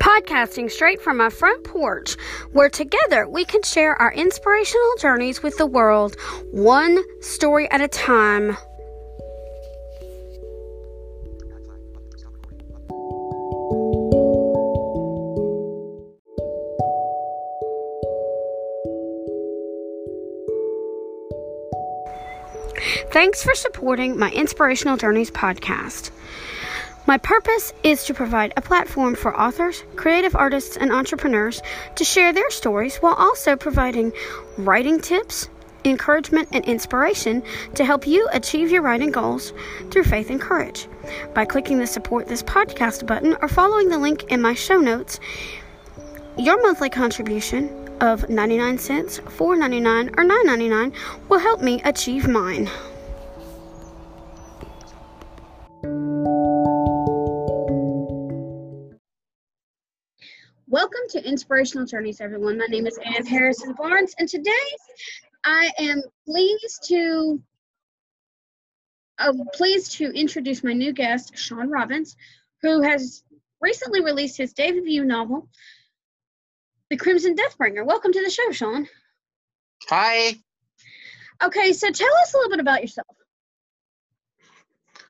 podcasting straight from my front porch, where together we can share our inspirational journeys with the world, one story at a time. Thanks for supporting my Inspirational Journeys podcast. My purpose is to provide a platform for authors, creative artists, and entrepreneurs to share their stories while also providing writing tips, encouragement, and inspiration to help you achieve your writing goals through faith and courage. By clicking the support this podcast button or following the link in my show notes, your monthly contribution of 99 cents, 4.99 or 9.99 will help me achieve mine. Welcome to Inspirational Journeys, everyone. My name is Ann Harrison Barnes, and today I am pleased to uh, pleased to introduce my new guest, Sean Robbins, who has recently released his debut novel, The Crimson Deathbringer. Welcome to the show, Sean. Hi. Okay, so tell us a little bit about yourself.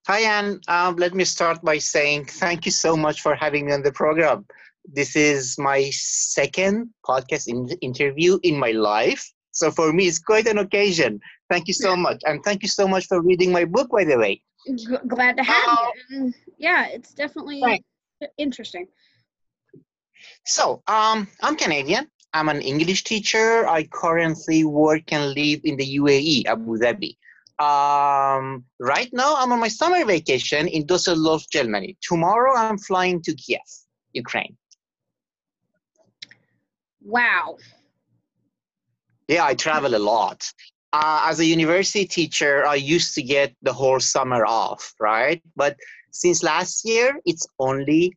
Hi, Ann. Um, let me start by saying thank you so much for having me on the program. This is my second podcast in- interview in my life. So for me, it's quite an occasion. Thank you so much. And thank you so much for reading my book, by the way. Glad to have Oh. you. And yeah, it's definitely Thanks. interesting. So um, I'm Canadian. I'm an English teacher. I currently work and live in the UAE, Abu Dhabi. Um, right now, I'm on my summer vacation in Düsseldorf, Germany. Tomorrow, I'm flying to Kiev, Ukraine. Wow. Yeah, I travel a lot. Uh, as a university teacher, I used to get the whole summer off, right? But since last year, it's only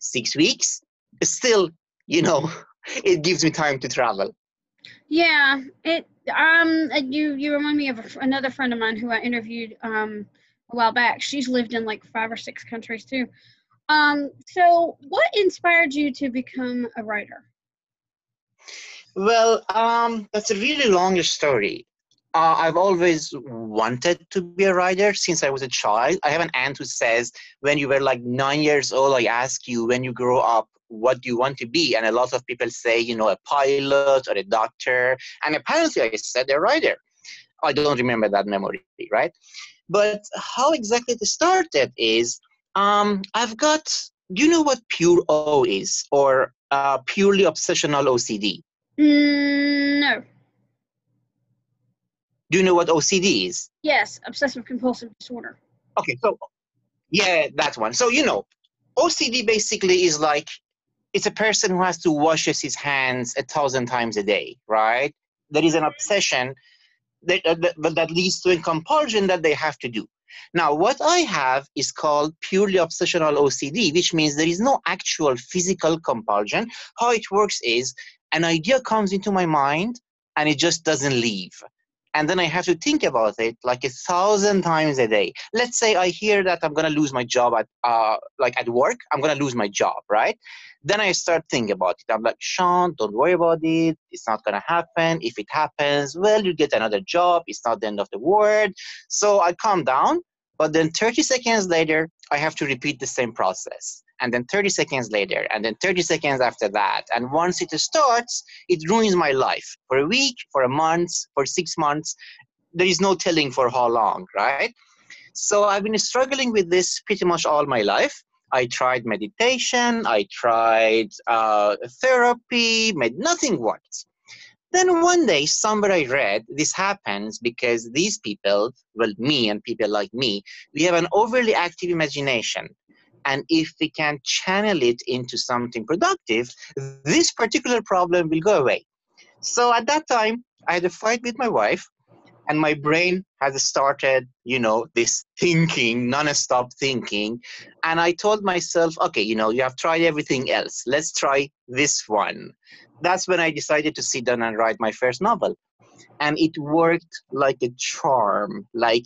six weeks. Still, you know, it gives me time to travel. Yeah, it um uh, you you remind me of a another friend of mine who I interviewed um a while back. She's lived in like five or six countries too. Um so what inspired you to become a writer? Well, um, that's a really long story. Uh, I've always wanted to be a writer since I was a child. I have an aunt who says, when you were like nine years old, I asked you, when you grow up, what do you want to be? And a lot of people say, you know, a pilot or a doctor. And apparently I said a writer. I don't remember that memory, right? But how exactly it started is um, I've got, do you know what pure O is or uh, purely obsessional OCD? Mm, no. Do you know what OCD is? Yes, obsessive compulsive disorder. Okay, so yeah, that one. So you know, OCD basically is like it's a person who has to wash his hands a thousand times a day, right? There is an obsession that uh, that, that leads to a compulsion that they have to do. Now, what I have is called purely obsessional OCD, which means there is no actual physical compulsion. How it works is an idea comes into my mind and it just doesn't leave. And then I have to think about it like a thousand times a day. Let's say I hear that I'm gonna lose my job at uh, like at work, I'm gonna lose my job, right? Then I start thinking about it. I'm like, Sean, don't worry about it. It's not gonna happen. If it happens, well, you get another job. It's not the end of the world. So I calm down, but then 30 seconds later, I have to repeat the same process. And then 30 seconds later, and then 30 seconds after that. And once it starts, it ruins my life for a week, for a month, for six months. There is no telling for how long, right? So I've been struggling with this pretty much all my life. I tried meditation, I tried uh, therapy, made nothing worked. And then one day, somewhere I read this happens because these people, well, me and people like me, we have an overly active imagination. And if we can channel it into something productive, this particular problem will go away. So at that time, I had a fight with my wife, and my brain has started, you know, this thinking, non-stop thinking. And I told myself, okay, you know, you have tried everything else. Let's try this one. That's when I decided to sit down and write my first novel. And it worked like a charm. Like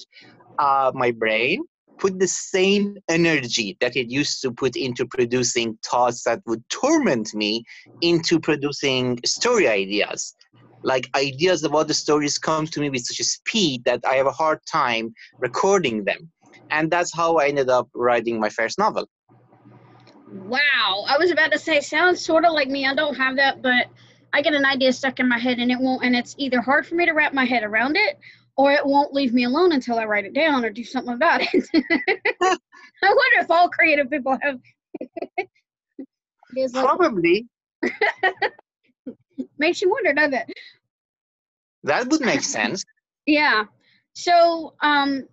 uh, my brain put the same energy that it used to put into producing thoughts that would torment me into producing story ideas. Like ideas about the stories come to me with such a speed that I have a hard time recording them. And that's how I ended up writing my first novel. Wow. I was about to say, sounds sort of like me. I don't have that, but I get an idea stuck in my head and it won't, and it's either hard for me to wrap my head around it or it won't leave me alone until I write it down or do something about it. I wonder if all creative people have. like, Probably. makes you wonder, doesn't it? That would make sense. yeah. So, um,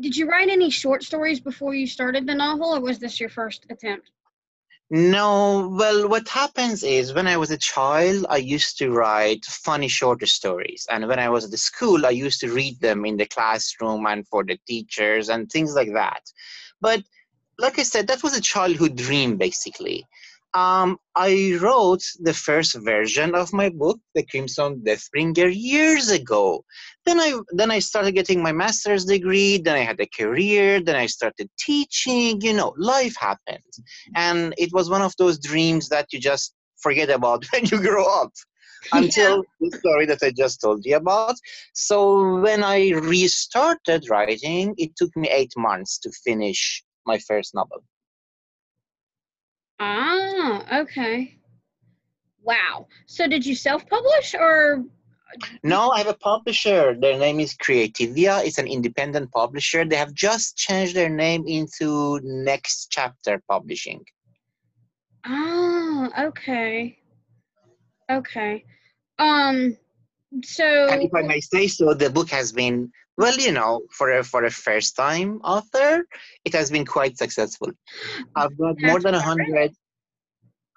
did you write any short stories before you started the novel, or was this your first attempt? No, well, what happens is when I was a child, I used to write funny short stories. And when I was at the school, I used to read them in the classroom and for the teachers and things like that. But like I said, that was a childhood dream, basically um, I wrote the first version of my book, The Crimson Deathbringer, years ago. Then I then I started getting my master's degree. Then I had a career. Then I started teaching. You know, life happened, and it was one of those dreams that you just forget about when you grow up. Until yeah. the story that I just told you about. So when I restarted writing, it took me eight months to finish my first novel. Ah, okay. Wow. So did you self-publish or? No, I have a publisher. Their name is Creativia. It's an independent publisher. They have just changed their name into Next Chapter Publishing. Ah, okay. Okay. Um so And if I may say so, the book has been well, you know, for a for a first time author, it has been quite successful. I've got more than a hundred.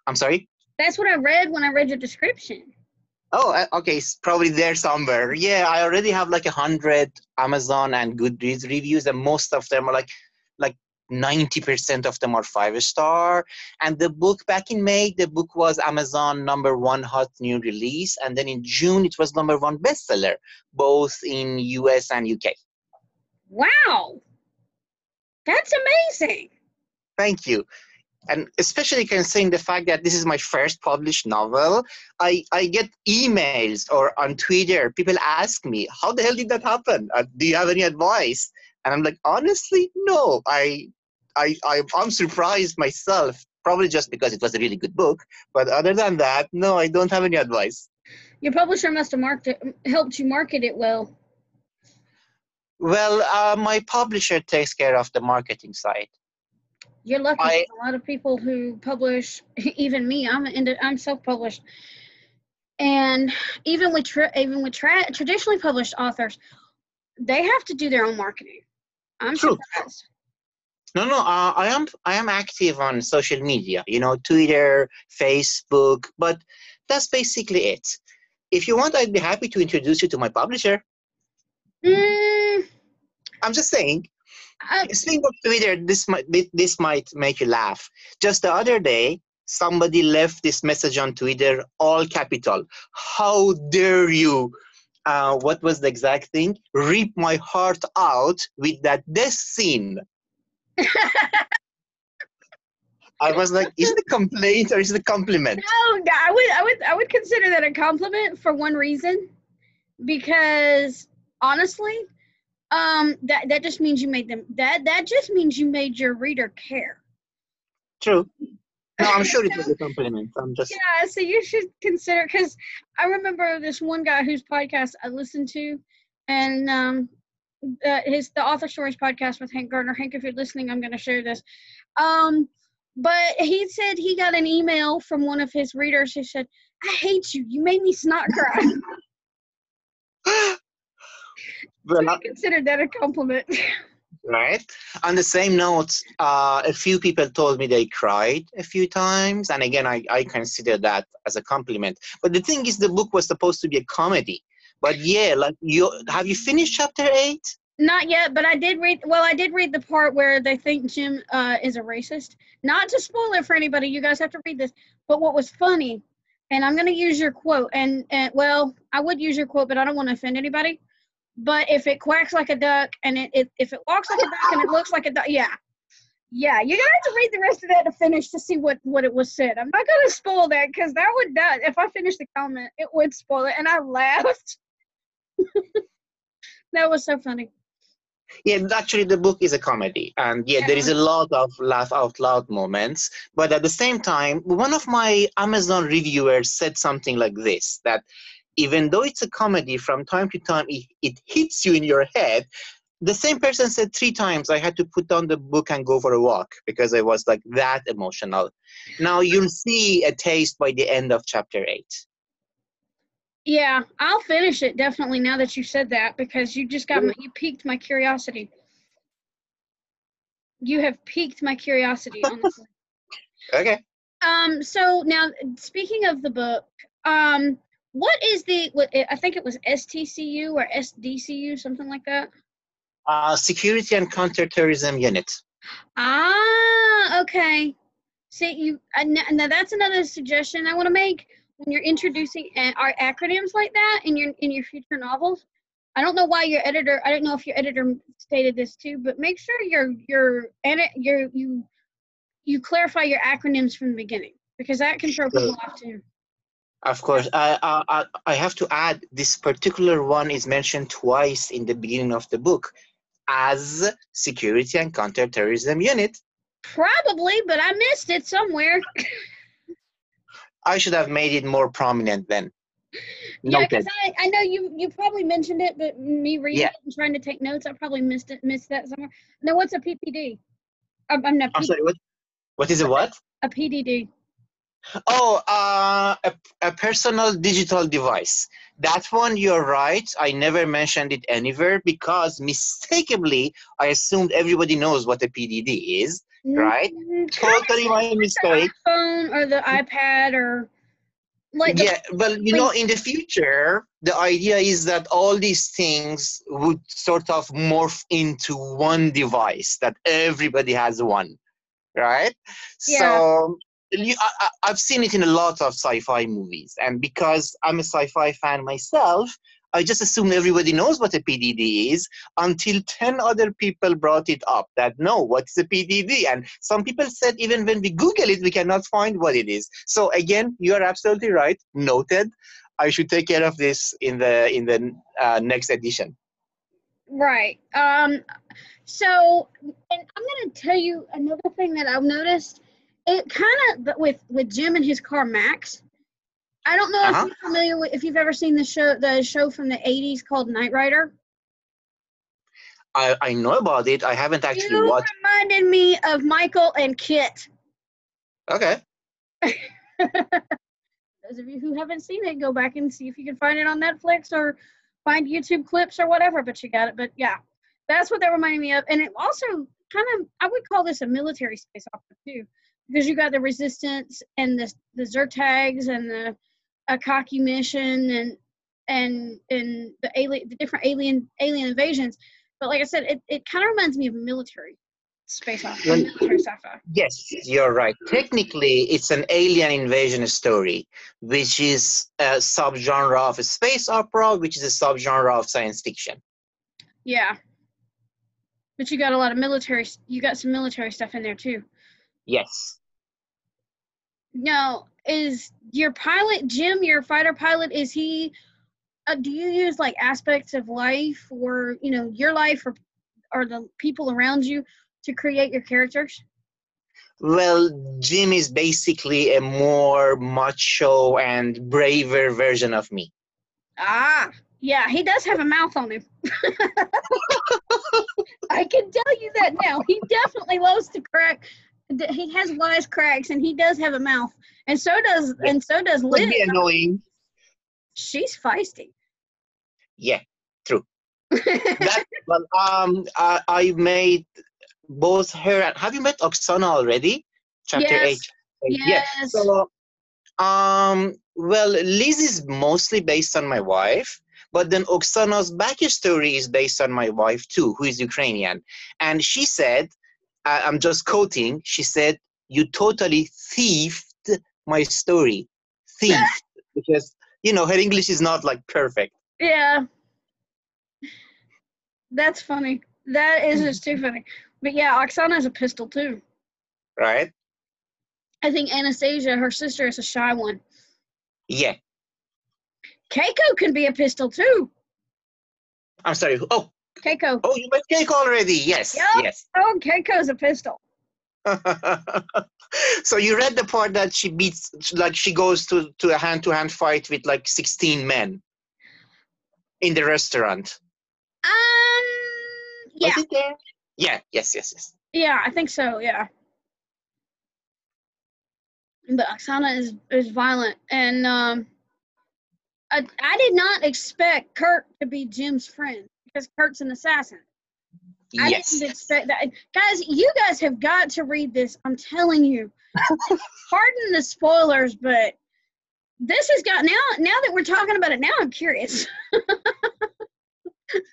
I'm sorry. That's what I read when I read your description. Oh, uh, okay. It's probably there somewhere. Yeah, I already have like a hundred Amazon and Goodreads reviews, and most of them are like, like 90% of them are five star. And the book back in May, the book was Amazon number one hot new release, and then in June it was number one bestseller, both in US and UK. Wow, that's amazing. Thank you and especially considering the fact that this is my first published novel, I, I get emails or on Twitter, people ask me, how the hell did that happen? Uh, do you have any advice? And I'm like, honestly, no. I, I, I, I'm surprised myself, probably just because it was a really good book. But other than that, no, I don't have any advice. Your publisher must have marked it, helped you market it well. Well, uh, my publisher takes care of the marketing side. You're lucky. I, a lot of people who publish, even me, I'm into, I'm self-published, and even with tra- even with tra- traditionally published authors, they have to do their own marketing. I'm True. surprised. No, no, uh, I am I am active on social media. You know, Twitter, Facebook, but that's basically it. If you want, I'd be happy to introduce you to my publisher. Mm. I'm just saying. Uh, Speaking of Twitter, this might this might make you laugh. Just the other day, somebody left this message on Twitter, all capital. How dare you? Uh, what was the exact thing? Rip my heart out with that death scene. I was like, is it a complaint or is it a compliment? No, I would, I would, I would consider that a compliment for one reason, because honestly, um that that just means you made them that that just means you made your reader care. True. No i'm sure it was a compliment. I'm just yeah so you should consider because i remember this one guy whose podcast i listened to and um uh, his the author stories podcast with hank garner hank if you're listening i'm going to share this um but he said he got an email from one of his readers who said i hate you you made me snot cry well, I consider that a compliment. right. On the same note, uh, a few people told me they cried a few times, and again, I, I consider that as a compliment. But the thing is, the book was supposed to be a comedy. But yeah, like you have you finished chapter eight? Not yet, but I did read. Well, I did read the part where they think Jim uh, is a racist. Not to spoil it for anybody, you guys have to read this. But what was funny, and I'm going to use your quote, and, and well, I would use your quote, but I don't want to offend anybody But if it quacks like a duck and it, it if it walks like a duck and it looks like a duck, yeah, yeah, you're gonna have to read the rest of that to finish to see what what it was said. I'm not gonna spoil that because that would that if I finish the comment, it would spoil it. And I laughed. that was so funny. Yeah, actually, the book is a comedy, and yeah, there is a lot of laugh out loud moments. But at the same time, one of my Amazon reviewers said something like this: that even though it's a comedy, from time to time it, it hits you in your head. The same person said three times I had to put down the book and go for a walk because I was like that emotional. Now you'll see a taste by the end of chapter eight. Yeah, I'll finish it definitely now that you said that because you just got my, you piqued my curiosity. You have piqued my curiosity, honestly. okay. Um. So now, speaking of the book, um, what is the? What I think it was STCU or SDCU, something like that. Uh, Security and Counterterrorism Unit. Ah, okay. See, you. Uh, now that's another suggestion I want to make when you're introducing our acronyms like that in your in your future novels i don't know why your editor i don't know if your editor stated this too but make sure your your edit your you you clarify your acronyms from the beginning because that can throw people off too. Of course. I, I i have to add this particular one is mentioned twice in the beginning of the book as security and counterterrorism unit. Probably but i missed it somewhere I should have made it more prominent then. Yeah, because I, I know you you probably mentioned it, but me reading yeah. it and trying to take notes, I probably missed it missed that somewhere. Now, what's a PPD? I'm, I'm not. I'm sorry. What? What is a what? A PDD. Oh, uh, a, a personal digital device. That one, you're right. I never mentioned it anywhere because mistakenly I assumed everybody knows what a PDD is right? Mm-hmm. Totally my mistake. The iPhone or the iPad or like yeah, well, you know, in the future, the idea is that all these things would sort of morph into one device that everybody has one, right? Yeah. So you, I, I've seen it in a lot of sci-fi movies, and because I'm a sci-fi fan myself, I just assumed everybody knows what a PDD is until 10 other people brought it up that no, what's a PDD? And some people said even when we Google it, we cannot find what it is. So again, you are absolutely right. Noted. I should take care of this in the in the uh, next edition. Right. Um, so, and I'm going to tell you another thing that I've noticed. It kind of with with Jim and his car Max I don't know uh-huh. if you're familiar with if you've ever seen the show the show from the 80s called Knight Rider. I, I know about it. I haven't actually watched. you watched. reminded me of Michael and KITT. Okay. Those of you who haven't seen it, go back and see if you can find it on Netflix or find YouTube clips or whatever. But you got it. But yeah, that's what that reminded me of. And it also kind of I would call this a military space opera too, because you got the resistance and the the Zertags and the Akaki mission and and and the alien the different alien alien invasions. But like I said, it, it kind of reminds me of military space opera, well, military sci-fi. Yes, you're right. Technically, it's an alien invasion story, which is a subgenre of a space opera, which is a subgenre of science fiction. Yeah, but you got a lot of military. You got some military stuff in there too. Yes. No, is your pilot Jim, your fighter pilot? Is he? Uh, do you use like aspects of life, or you know, your life, or or the people around you to create your characters? Well, Jim is basically a more macho and braver version of me. Ah, yeah, he does have a mouth on him. I can tell you that now. He definitely loves to crack he has wise cracks and he does have a mouth and so does and so does Liz. Be annoying. She's feisty. Yeah, true. that, well, um, I, I made both her and have you met Oksana already? Chapter yes. eight. Yes. Yeah. So, um, well, Liz is mostly based on my wife, but then Oksana's backstory is based on my wife too, who is Ukrainian, and she said I'm just quoting. She said, "You totally thieved my story, thieved," because you know her English is not like perfect. Yeah. That's funny. That is just too funny. But yeah, Oksana has a pistol too. right? I think Anastasia, her sister, is a shy one. Yeah. Keiko can be a pistol too. I'm sorry. Oh, Keiko. oh, you met Keiko already. Yes, Yep. yes. Oh, Keiko's a pistol. so you read the part that she beats, like she goes to to a hand-to-hand fight with like 16 men in the restaurant. Um. Yeah. Was it there? Yeah. Yes. Yes. Yes. Yeah, I think so. Yeah. But Oksana is is violent, and um, I I did not expect Kurt to be Jim's friend because Kurt's an assassin. I yes. didn't expect that, guys. You guys have got to read this. I'm telling you. Pardon the spoilers, but this has got now. Now that we're talking about it, now I'm curious.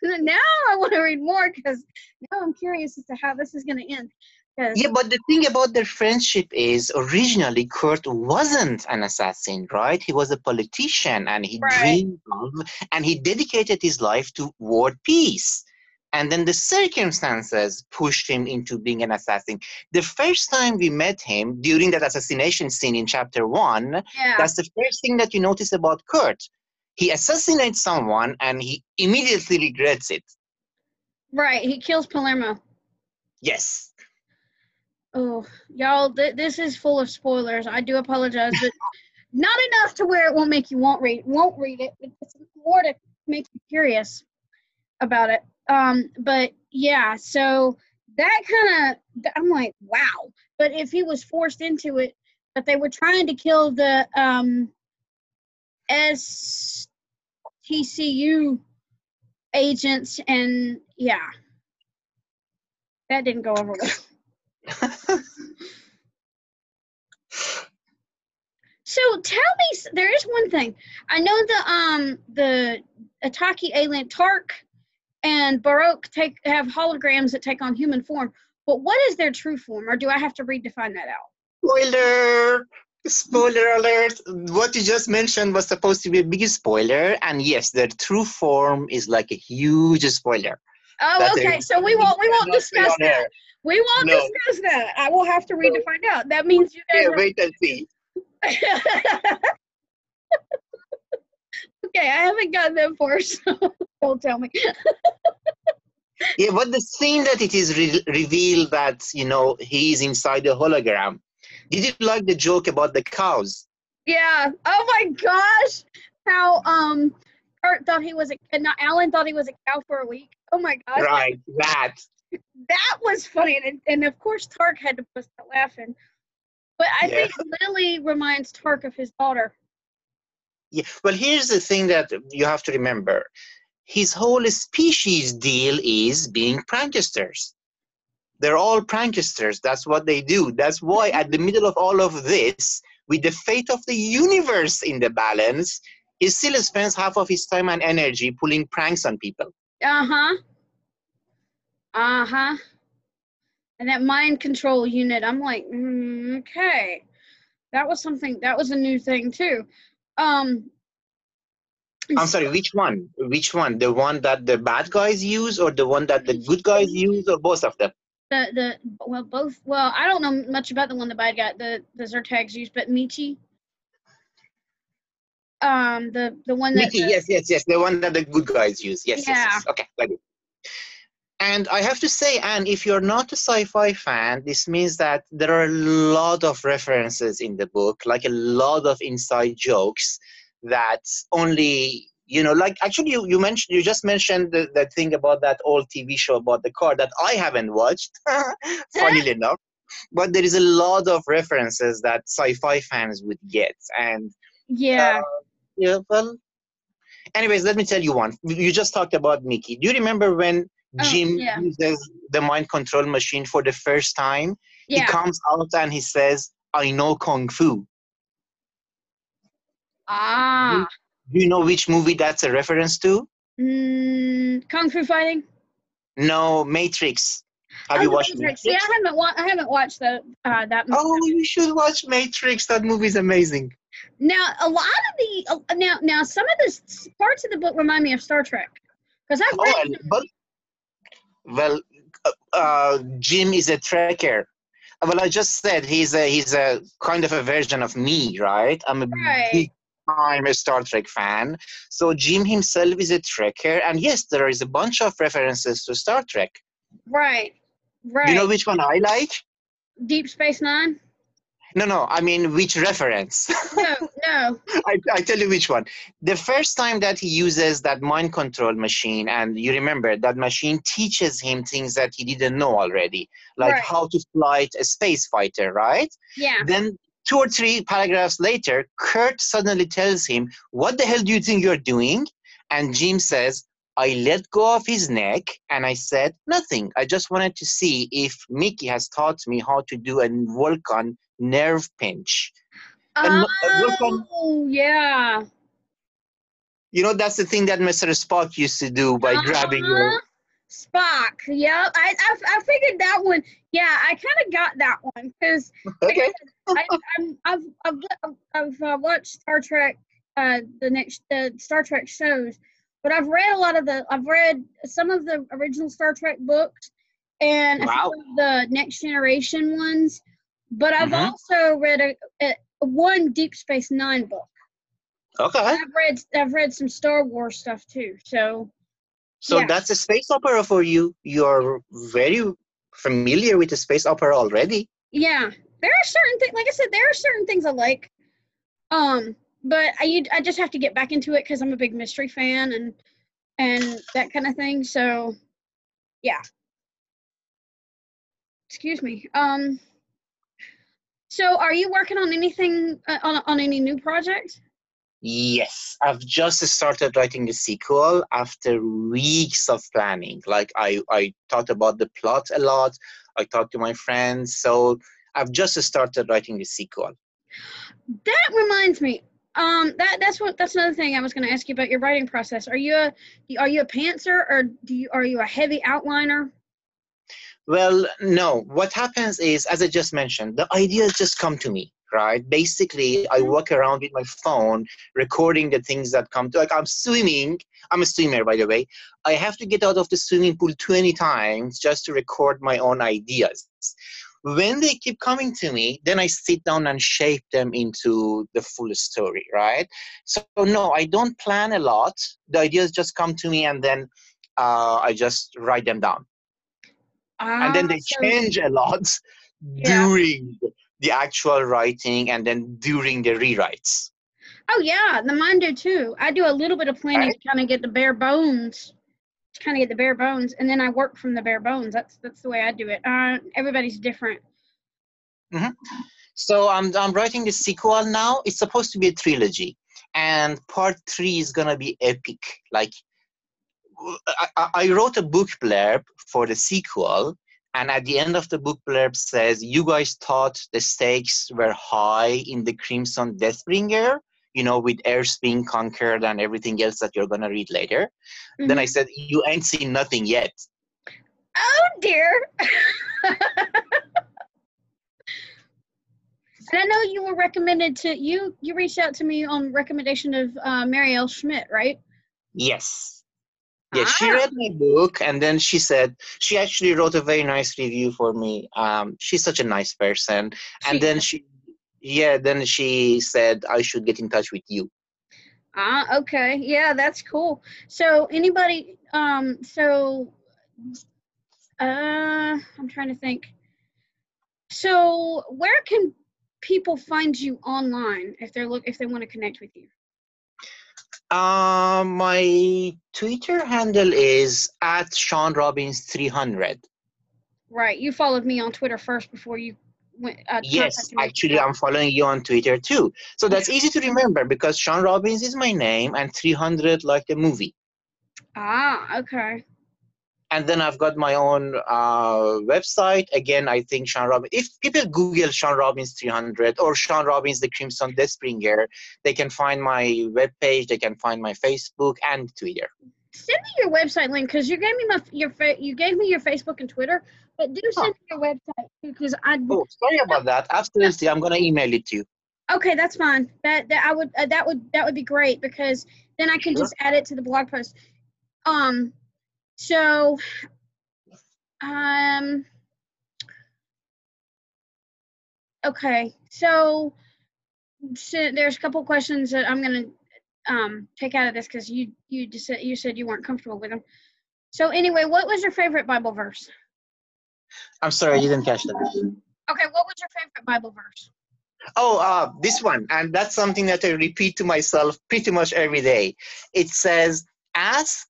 now I want to read more because now I'm curious as to how this is going to end. 'Cause- Yeah, but the thing about their friendship is originally Kurt wasn't an assassin, right? He was a politician and he Right. dreamed of and he dedicated his life to world peace. And then the circumstances pushed him into being an assassin. The first time we met him during that assassination scene in chapter one, yeah. that's the first thing that you notice about Kurt. He assassinates someone and he immediately regrets it. Right, he kills Palermo. Yes. Oh, y'all, th- this is full of spoilers. I do apologize, but not enough to where it won't make you won't read won't read it. It's more to make you curious about it. Um, but yeah, so that kind of I'm like, wow. But if he was forced into it, but they were trying to kill the um STCU agents, and yeah, that didn't go over well. So tell me, there is one thing. I know the um the Ataki alien Tark and Baroque take have holograms that take on human form, but what is their true form, or do I have to read to find that out? Spoiler! Spoiler alert! What you just mentioned was supposed to be a big spoiler, and yes, their true form is like a huge spoiler. Oh, okay. So we won't we won't discuss that. We won't No. discuss that. I will have to read to find out. That means you guys. Yeah, wait and see. okay, I haven't gotten that far, so don't tell me. Yeah, but the scene that it is re- revealed that you know he is inside the hologram. Did you like the joke about the cows? Yeah. Oh my gosh. How um Kurt thought he was a and not Alan thought he was a cow for a week. Oh my gosh. Right, that. That was funny. And, and of course Tark had to bust out laughing. But I Yeah. think Lily reminds Tark of his daughter. Yeah. Well, here's the thing that you have to remember. His whole species deal is being pranksters. They're all pranksters. That's what they do. That's why, at the middle of all of this, with the fate of the universe in the balance, he still spends half of his time and energy pulling pranks on people. Uh-huh. Uh-huh. Uh-huh. And that mind control unit, I'm like, mm, okay. That was something that was a new thing too. Um I'm sorry, which one? Which one? The one that the bad guys use, or the one that the good guys use, or both of them? the the well both well I don't know much about the one the bad guy the the Zertags used, but Michi. Um the the one that Mickey, yes, yes, yes, the one that the good guys use. Yes, yes, Yeah. yes. Okay, like it. And I have to say, Ann, if you're not a sci-fi fan, this means that there are a lot of references in the book, like a lot of inside jokes that only you know like actually you, you mentioned you just mentioned the, the thing about that old tv show about the car that i haven't watched funnily enough but there is a lot of references that sci-fi fans would get and yeah uh, yeah, well. Anyways, let me tell you one. You just talked about Mickey. Do you remember when Oh, Jim yeah. uses the mind control machine for the first time? He comes out and he says, I know Kung Fu. ah Do you know which movie that's a reference to? mm, kung fu fighting. No, Matrix. Have Oh, you watched Matrix. Matrix? Yeah, I haven't wa- I haven't watched the uh, that. movie. Oh, you should watch Matrix. That movie is amazing. Now a lot of the uh, now now some of the parts of the book remind me of Star Trek because I've Oh, read but Well, uh, uh, Jim is a trekker. Well, I just said he's a he's a kind of a version of me, right? I'm a Right. big time Star Trek fan. So Jim himself is a trekker, and yes, there is a bunch of references to Star Trek. Right. Right. You know which one I like? Deep Space Nine? No, no, I mean which reference. No, no. I, I tell you which one. The first time that he uses that mind control machine, and you remember that machine teaches him things that he didn't know already, like Right. how to flight a space fighter, right? Yeah. Then two or three paragraphs later, Kurt suddenly tells him, What the hell do you think you're doing? And Jim says, I let go of his neck and I said, Nothing. I just wanted to see if Mickey has taught me how to do a Vulcan nerve pinch. And, uh, Oh, yeah. You know, that's the thing that Mr. Spock used to do by grabbing your. Uh-huh. Spock. Yep. I, I, I figured that one. Yeah, I kind of got that one because Okay. I, I'm, I've I've I've, uh, watched Star Trek, uh, the next the Star Trek shows, but I've read a lot of the I've read some of the original Star Trek books and a few Wow. of the Next Generation ones, but I've Mhm. also read a, a one Deep Space Nine book. Okay. I've read I've read some Star Wars stuff too. So So Yeah. that's a space opera for you. You're very familiar with the space opera already. yeah, there are certain things. Like I said, there are certain things I like. Um, but I you- I just have to get back into it because I'm a big mystery fan and and that kind of thing. So yeah. Excuse me. Um. So, are you working on anything uh, on on any new project? Yes, I've just started writing the sequel after weeks of planning. Like I, I thought about the plot a lot. I talked to my friends, so I've just started writing the sequel. That reminds me. Um, that that's what that's another thing I was going to ask you about your writing process. Are you a are you a pantser or do you are you a heavy outliner? Well, no. What happens is, as I just mentioned, the ideas just come to me, right? Basically, I Mhm. walk around with my phone, recording the things that come to. Like I'm swimming. I'm a swimmer, by the way. I have to get out of the swimming pool 20 times just to record my own ideas. When they keep coming to me, then I sit down and shape them into the full story, right? So no, I don't plan a lot. The ideas just come to me, and then uh, I just write them down and then Ah, they so- change a lot Yeah. during the actual writing and then during the rewrites. Oh yeah, the mine do too. I do a little bit of planning to kind of get the bare bones, to kind of get the bare bones, and then I work from the bare bones. That's that's the way I do it. Uh, everybody's different. So I'm I'm writing the sequel now. It's supposed to be a trilogy, and part three is gonna be epic. Like I, I- I wrote a book blurb for the sequel, and at the end of the book blurb says, "You guys thought the stakes were high in the Crimson Deathbringer." You know, with Earth being conquered and everything else that you're gonna read later. Then I Mhm. said, "You ain't seen nothing yet." Oh dear. and I know you were recommended to you. You reached out to me on recommendation of uh, Mary L. Schmidt, right? Yes. Yeah, she Ah. read my book and then she said she actually wrote a very nice review for me. Um, she's such a nice person. And She then she, yeah, then she said I should get in touch with you. Ah, okay. Yeah, that's cool. So anybody um so uh I'm trying to think. So where can people find you online if they're look if they want to connect with you? Um, my Twitter handle is at Sean Robbins 300. Right. You followed me on Twitter first before you went uh Yes, actually, I'm following you on Twitter too. So that's easy to remember because Sean Robbins is my name and 300 like the movie. Ah, okay. And then I've got my own uh, website. Again, I think Sean Robbins. If people Google Sean Robbins 300 or Sean Robbins the Crimson Deathbringer, they can find my webpage. They can find my Facebook and Twitter. Send me your website link because you gave me my your fa- you gave me your Facebook and Twitter, but do send me your website because I Oh, sorry about that. Absolutely, I'm gonna email it to you. Okay, that's fine. That that I would uh, that would that would be great because then I can Sure. just add it to the blog post. Um, so Um. Okay, so, so there's a couple questions that I'm gonna um take out of this because you you just said you said you weren't comfortable with them. So anyway, what was your favorite Bible verse? I'm sorry, you didn't catch that. Okay, what was your favorite Bible verse? Oh, uh, this one, and that's something that I repeat to myself pretty much every day. It says, "Ask,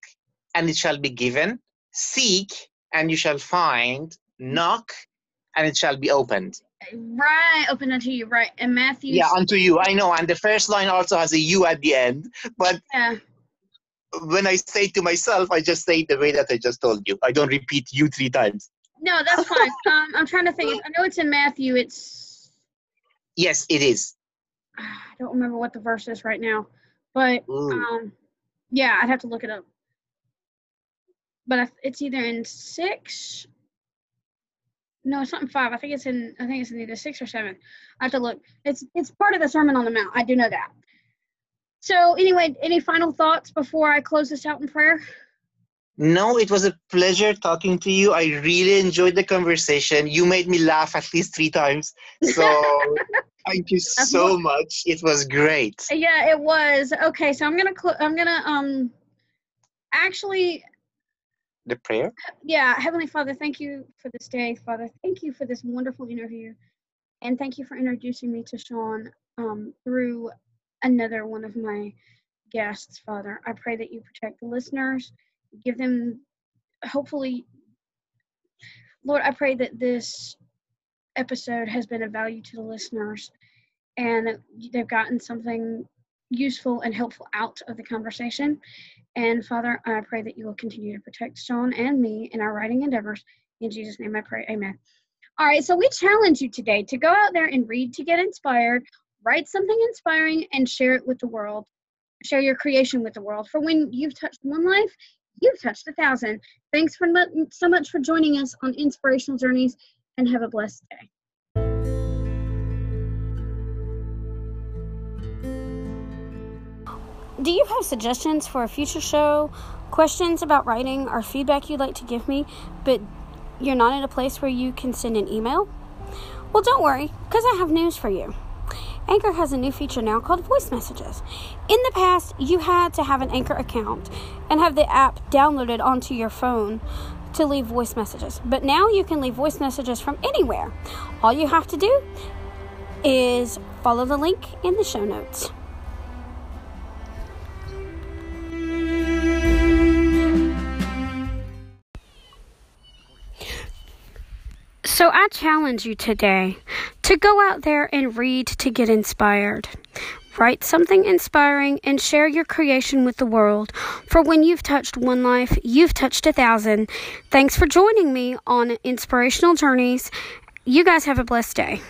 and it shall be given; seek, and you shall find; knock, and it shall be opened." Right, open unto you, right? And Matthew. Yeah, unto you. I know, and the first line also has a "you" at the end. But Yeah. when I say to myself, I just say it the way that I just told you. I don't repeat "you" three times. No, that's fine. um, I'm trying to think. I know it's in Matthew. It's Yes, it is. I don't remember what the verse is right now, but um, yeah, I'd have to look it up. But it's either in six. No, it's not in five. I think it's in. I think it's in either six or seven. I have to look. It's it's part of the Sermon on the Mount. I do know that. So anyway, any final thoughts before I close this out in prayer? No, it was a pleasure talking to you. I really enjoyed the conversation. You made me laugh at least three times. So thank you so much. It was great. Yeah, it was. Okay, so I'm gonna cl- I'm gonna um actually The prayer? yeah, Heavenly Father, thank you for this day, Father. Thank you for this wonderful interview, and thank you for introducing me to Sean um, through another one of my guests, Father. I pray that you protect the listeners, give them, hopefully, Lord, I pray that this episode has been of value to the listeners, and they've gotten something useful and helpful out of the conversation. And Father, I pray that you will continue to protect Sean and me in our writing endeavors. In Jesus' name I pray. Amen. All right, so we challenge you today to go out there and read to get inspired, write something inspiring, and share it with the world. Share your creation with the world. For when you've touched one life, you've touched a thousand. Thanks for so much for joining us on Inspirational Journeys, and have a blessed day. Do you have suggestions for a future show, questions about writing, or feedback you'd like to give me, but you're not in a place where you can send an email? Well, don't worry, because I have news for you. Anchor has a new feature now called voice messages. In the past, you had to have an Anchor account and have the app downloaded onto your phone to leave voice messages. But now you can leave voice messages from anywhere. All you have to do is follow the link in the show notes. So I challenge you today to go out there and read to get inspired. Write something inspiring and share your creation with the world. For when you've touched one life, you've touched a thousand. Thanks for joining me on Inspirational Journeys. You guys have a blessed day.